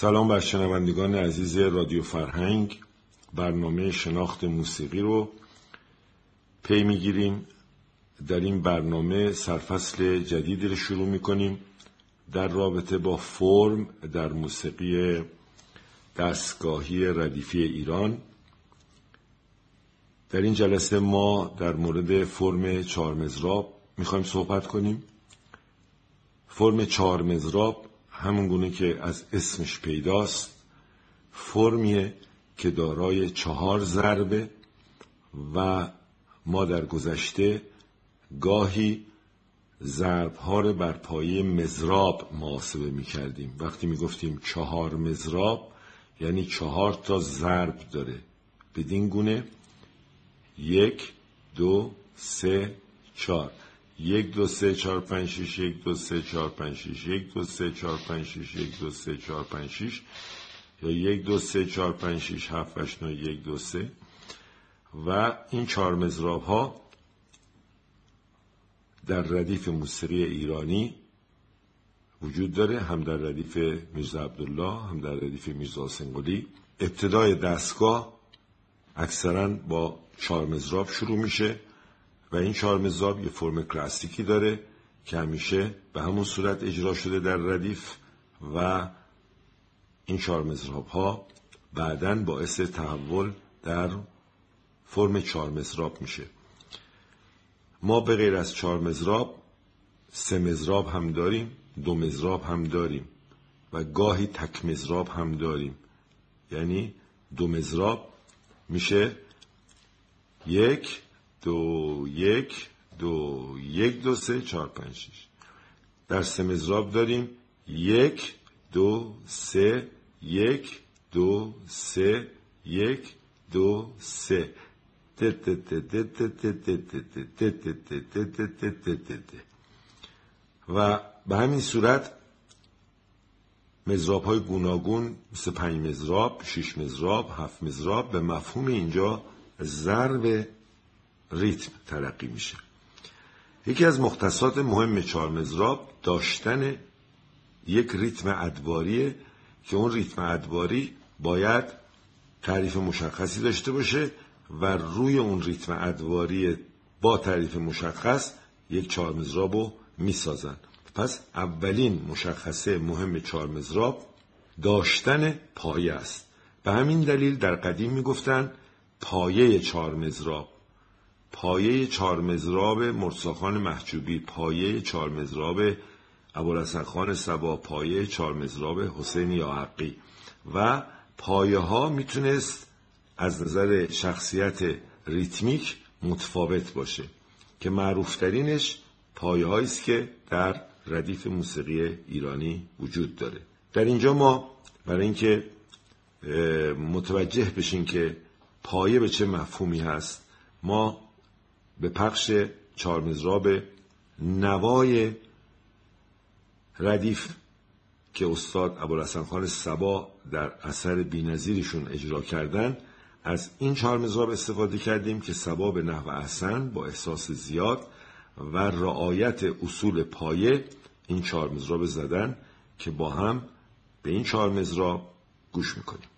سلام بر شنوندگان عزیز رادیو فرهنگ. برنامه شناخت موسیقی رو پی می‌گیریم. در این برنامه سرفصل جدیدی رو شروع می‌کنیم. در رابطه با فرم در موسیقی دستگاهی ردیفی ایران. در این جلسه ما در مورد فرم چهارمزراب می‌خوایم صحبت کنیم. فرم چهارمزراب همون گونه که از اسمش پیداست فرمیه که دارای چهار ضربه و ما در گذشته گاهی ضرب ها رو بر پایه مزراب محاسبه می کردیم وقتی می گفتیم چهار مزراب یعنی چهار تا ضرب داره. بدین گونه یک دو سه چهار. یک دو سه چهار پنج شیش یک دو سه چهار پنج شیش یک دو سه چهار پنج شیش یک دو سه چهار پنج شیش یا یک دو سه چهار پنج شیش هفت هشت نه یک دو سه. و این چهار مزراب ها در ردیف موسیقی ایرانی وجود داره هم در ردیف میرزا عبدالله هم در ردیف میرزا سنگولی ابتدای دستگاه اکثرا با چهار مزراب شروع میشه. و این چهار مزراب یه فرم کلاسیکی داره که همیشه به همون صورت اجرا شده در ردیف و این چهار مزراب ها بعدا باعث تحول در فرم چهار مزراب میشه. ما به غیر از چهار مزراب سه مزراب هم داریم دو مزراب هم داریم و گاهی تک مزراب هم داریم. یعنی دو مزراب میشه یک دو یک دو یک دو سه چهار پنج شیش در سه مزراب داریم یک دو سه یک دو سه یک دو سه و به همین صورت مزراب های گوناگون مثل پنج مزراب، شش مزراب، هفت مزراب به مفهوم اینجا ضرب ریتم تلقی میشه. یکی از مختصات مهم چهار مزراب داشتن یک ریتم ادواریه که اون ریتم ادواری باید تعریف مشخصی داشته باشه و روی اون ریتم ادواری با تعریف مشخص یک چهار مزراب رو می‌سازن. پس اولین مشخصه مهم چهار مزراب داشتن پایه است. به همین دلیل در قدیم می‌گفتن پایه چهار مزراب پایه چهار مزراب مرساخان محجوبی پایه چهار مزراب ابوالحسن خان سبا پایه چهار مزراب حسین یاحقی. و پایه ها می‌تونست از نظر شخصیت ریتمیک متفاوت باشه که معروفترینش پایه است که در ردیف موسیقی ایرانی وجود داره. در اینجا ما برای اینکه متوجه بشین که پایه به چه مفهومی هست ما به پخش چهارمزراب نوای ردیف که استاد ابوالحسن خان سبا در اثر بینظیرشون اجرا کردن از این چهار مزراب استفاده کردیم که سبا به نحو احسن با احساس زیاد و رعایت اصول پایه این چهار مزراب زدن که با هم به این چهار مزراب گوش می‌کنیم.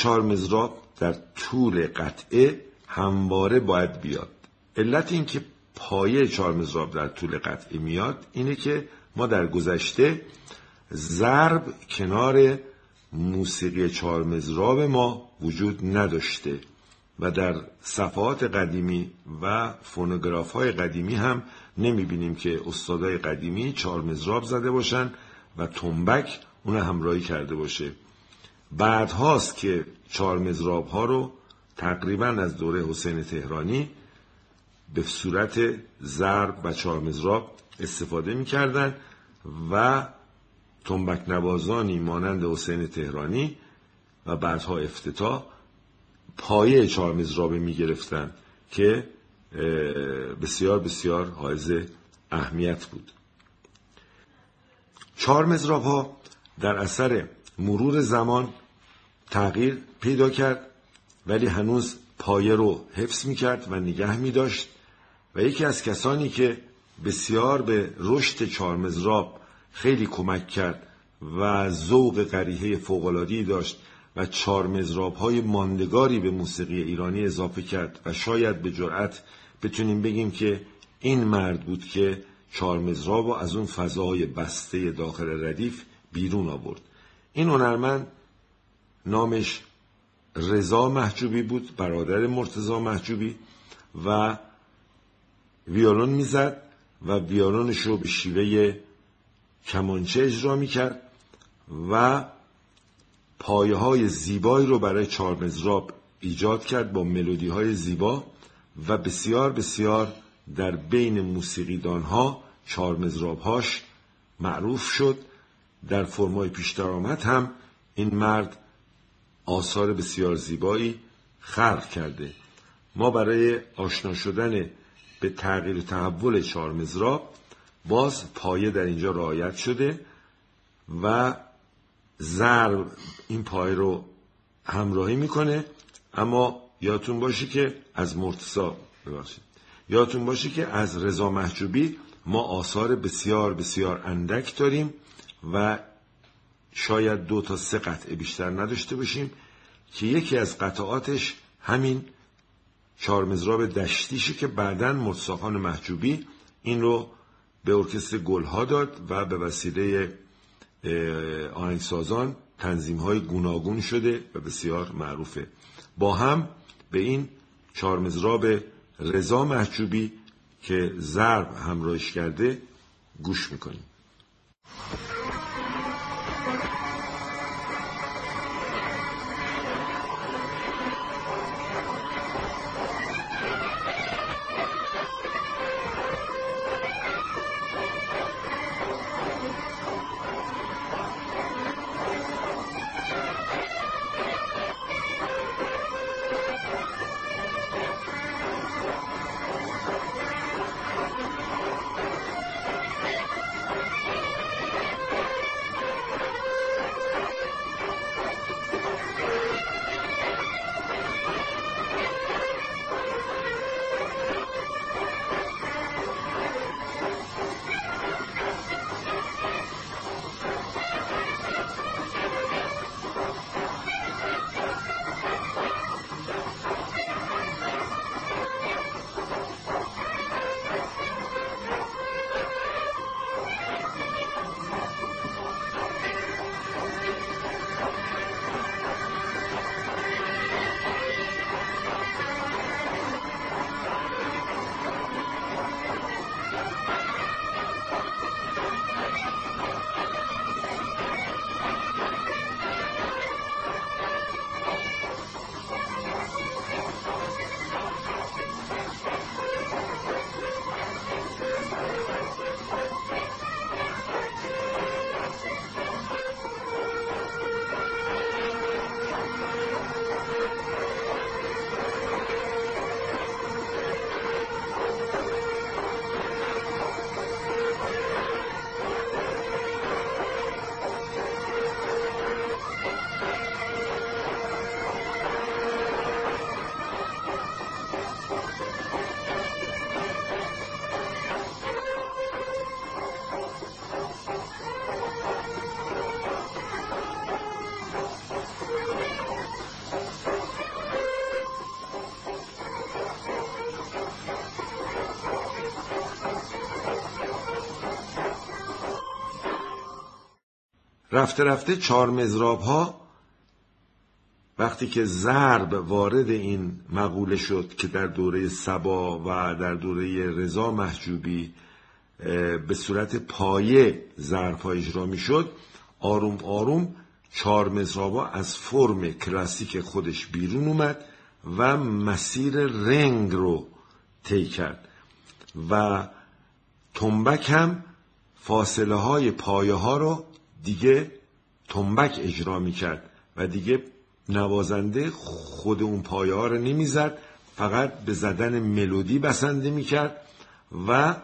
چهار مزراب در طول قطعه همواره باید بیاد. علت اینکه پایه چهار مزراب در طول قطعه میاد اینه که ما در گذشته ضرب کنار موسیقی چهار مزراب ما وجود نداشته و در صفحات قدیمی و فونوگراف های قدیمی هم نمی بینیم که استادای قدیمی چهار مزراب زده باشن و تنبک اون همراهی کرده باشه. بعد هاست که چهار مزراب ها رو تقریبا از دوره حسین تهرانی به صورت ضرب و چهار مزراب استفاده می‌کردن و تنبک نوازانی مانند حسین تهرانی و بعدها افتتاح پایه چهار مزرابه می گرفتن که بسیار بسیار حائز اهمیت بود. چهار مزراب ها در اثر مرور زمان تغییر پیدا کرد ولی هنوز پایه رو حفظ می کرد و نگه می داشت و یکی از کسانی که بسیار به رشد چارمزراب خیلی کمک کرد و ذوق قریحه فوقلادی داشت و چارمزراب های ماندگاری به موسیقی ایرانی اضافه کرد و شاید به جرأت بتونیم بگیم که این مرد بود که چارمزراب و از اون فضای بسته داخل ردیف بیرون آورد. این هنرمند نامش رضا محجوبی بود برادر مرتزا محجوبی و ویولون می‌زد و ویولونش رو به شیوه کمانچه اجرا می‌کرد و پایه های زیبایی رو برای چارمزراب ایجاد کرد با ملودی های زیبا و بسیار بسیار در بین موسیقیدان ها چارمزراب هاش معروف شد. در فرمای پیش درآمد هم این مرد آثار بسیار زیبایی خلق کرده. ما برای آشنا شدن به تغییر و تحول چهار مزراب باز پایه در اینجا رعایت شده و ضرب این پایه رو همراهی می‌کنه. اما یادتون باشه که از مرتسا ببخشید. یادتون باشه که از رضا محجوبی ما آثار بسیار بسیار اندک داریم. و شاید دو تا سه قطعه بیشتر نداشته باشیم که یکی از قطعاتش همین چارمزراب دشتیشه که بعدا مرتساخان محجوبی این رو به ارکستر گلها داد و به وسیله آهنگسازان تنظیم های گوناگون شده و بسیار معروفه. با هم به این چارمزراب رضا محجوبی که ضرب همراهش کرده گوش می‌کنیم. رفته رفته چهار مزراب ها وقتی که ضرب وارد این مقوله شد که در دوره سبا و در دوره رضا محجوبی به صورت پایه ها اجرا می شد آروم آروم چهار مزرابا از فرم کلاسیک خودش بیرون اومد و مسیر رنگ رو طی کرد و تنبک هم فاصله های پایه ها رو دیگه تنبک اجرا می کرد و دیگه نوازنده خود اون پایه ها رو نمی‌زد فقط به زدن ملودی بسنده می کرد و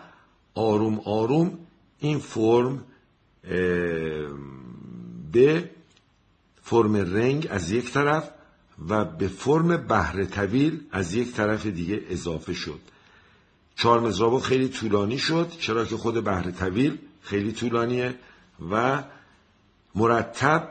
آروم آروم این فرم به فرم رنگ از یک طرف و به فرم بهره طویل از یک طرف دیگه اضافه شد. چهار مزرابو خیلی طولانی شد چرا که خود بهره طویل خیلی طولانیه و مرتب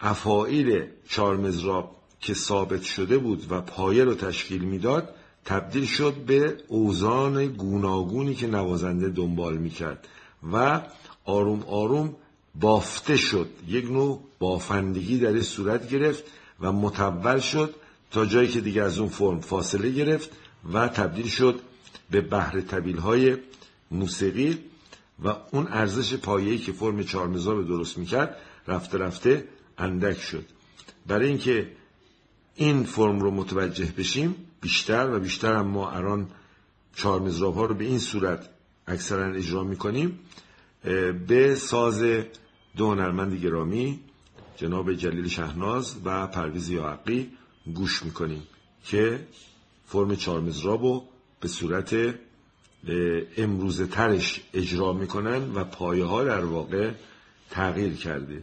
افایل چهار مزراب که ثابت شده بود و پایه رو تشکیل می‌داد تبدیل شد به اوزان گوناگونی که نوازنده دنبال می‌کرد و آروم آروم بافته شد. یک نوع بافندگی در صورت گرفت و متول شد تا جایی که دیگه از اون فرم فاصله گرفت و تبدیل شد به بهره طبیل های موسیقی. و اون ارزش پایه‌ای که فرم چهارمزار رو درست می‌کرد رفته رفته اندک شد. برای اینکه این فرم رو متوجه بشیم بیشتر و بیشتر هم ما الان چهار ها رو به این صورت اکثرا اجرا می‌کنیم. به ساز دو هنرمند گرامی جناب جلیل شهناز و پرویز یاقی گوش می‌کنیم که فرم چهار رو به صورت امروز ترش اجرا می‌کنن و پایه ها در واقع تغییر کرده.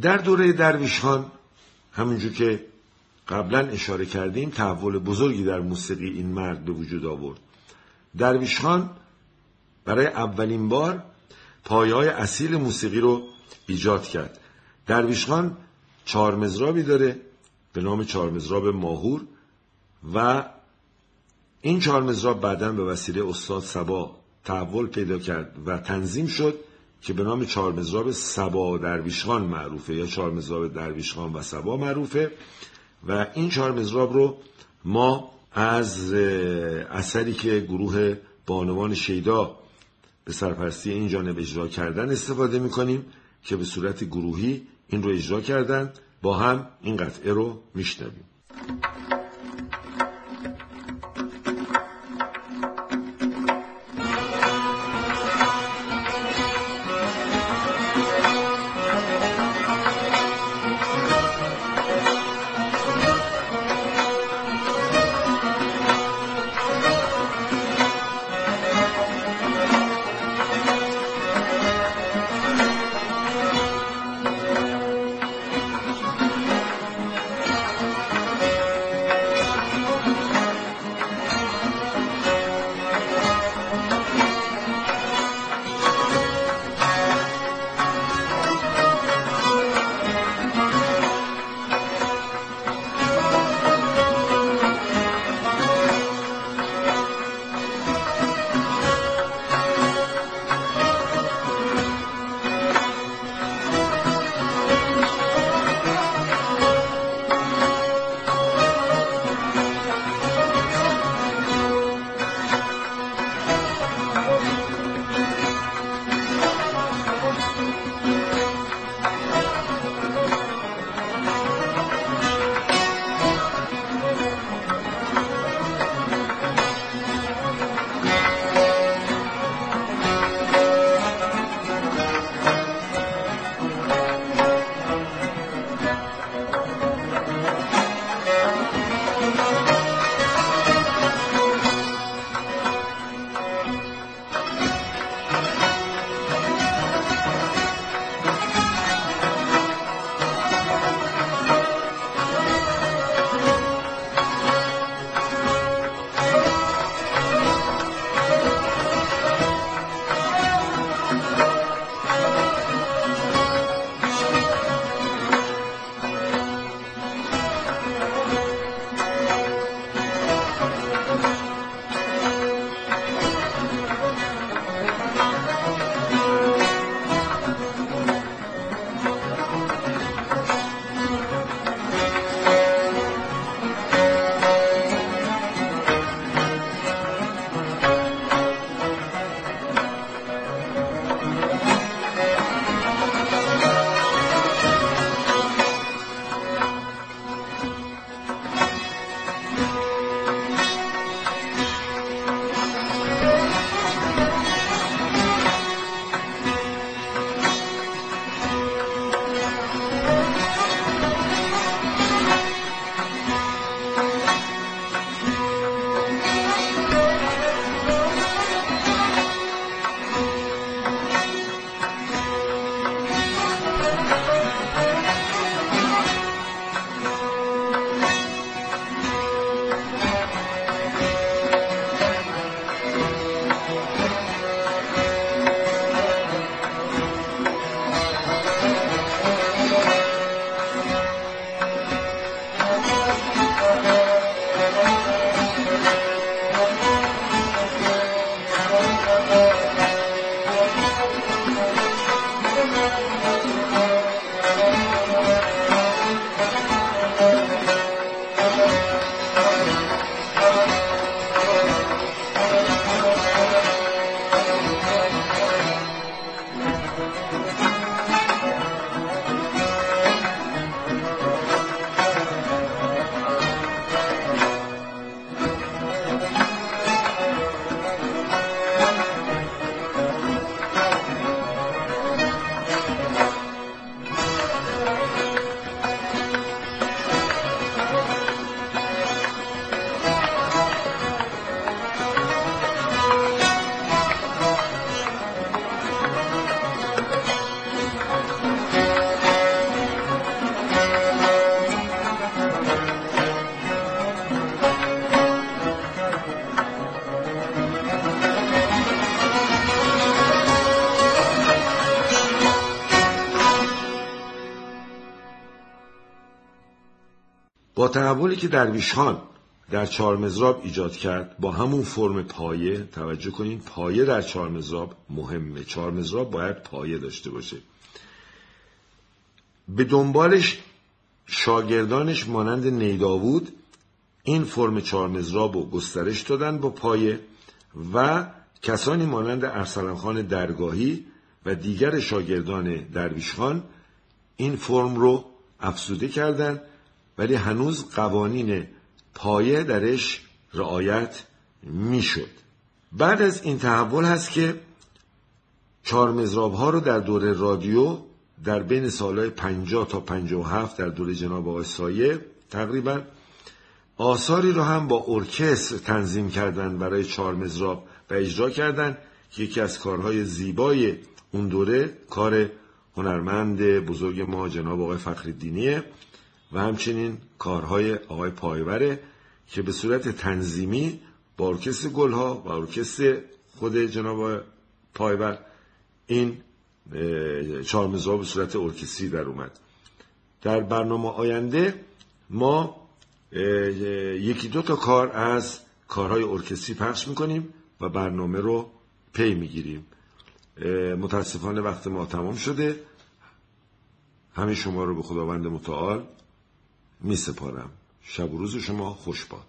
در دوره درویشان همونجور که قبلا اشاره کردیم تحول بزرگی در موسیقی این مرد به وجود آورد. درویشان برای اولین بار پایه های اصیل موسیقی رو ایجاد کرد. درویشخان چهار مزرابی داره به نام چهار مزراب ماهور و این چهار مزراب بعدا به وسیله استاد سبا تحول پیدا کرد و تنظیم شد. که به نام چهار مزراب سبا درویشخان معروفه یا چهار مزراب درویشخان و سبا معروفه. و این چهار مزراب رو ما از اثری که گروه بانوان شیدا به سرپرستی این جانب اجرا کردن استفاده می‌کنیم که به صورت گروهی این رو اجرا کردن با هم این قطعه رو میشنویم. تحولی که درویش خان در چهارمزراب ایجاد کرد با همون فرم پایه توجه کنین پایه در چهارمزراب مهمه. چهارمزراب باید پایه داشته باشه. به دنبالش شاگردانش مانند نیداوود این فرم چهارمزراب رو گسترش دادن با پایه و کسانی مانند ارسلان خان درگاهی و دیگر شاگردان درویش خان این فرم رو افزوده کردند ولی هنوز قوانین پایه درش رعایت می‌شد. بعد از این تحول هست که چهار مزراب ها رو در دوره رادیو در بین سالهای 50 تا 57 در دوره جناب آقای سایه تقریبا آثاری رو هم با ارکستر تنظیم کردن برای چهار مزراب و اجرا کردن که یکی از کارهای زیبای اون دوره کار هنرمند بزرگ ما جناب آقای فخر و همچنین کارهای آقای پایوره که به صورت تنظیمی با ارکستر گلها و ارکستر خود جناب پایور این چهارمزا به صورت ارکستری در اومد. در برنامه آینده ما یکی دو تا کار از کارهای ارکستری پخش می‌کنیم و برنامه رو پی می‌گیریم. متاسفانه وقت ما تمام شده. همه شما رو به خداوند متعال می سپارم شب و روز شما خوش باد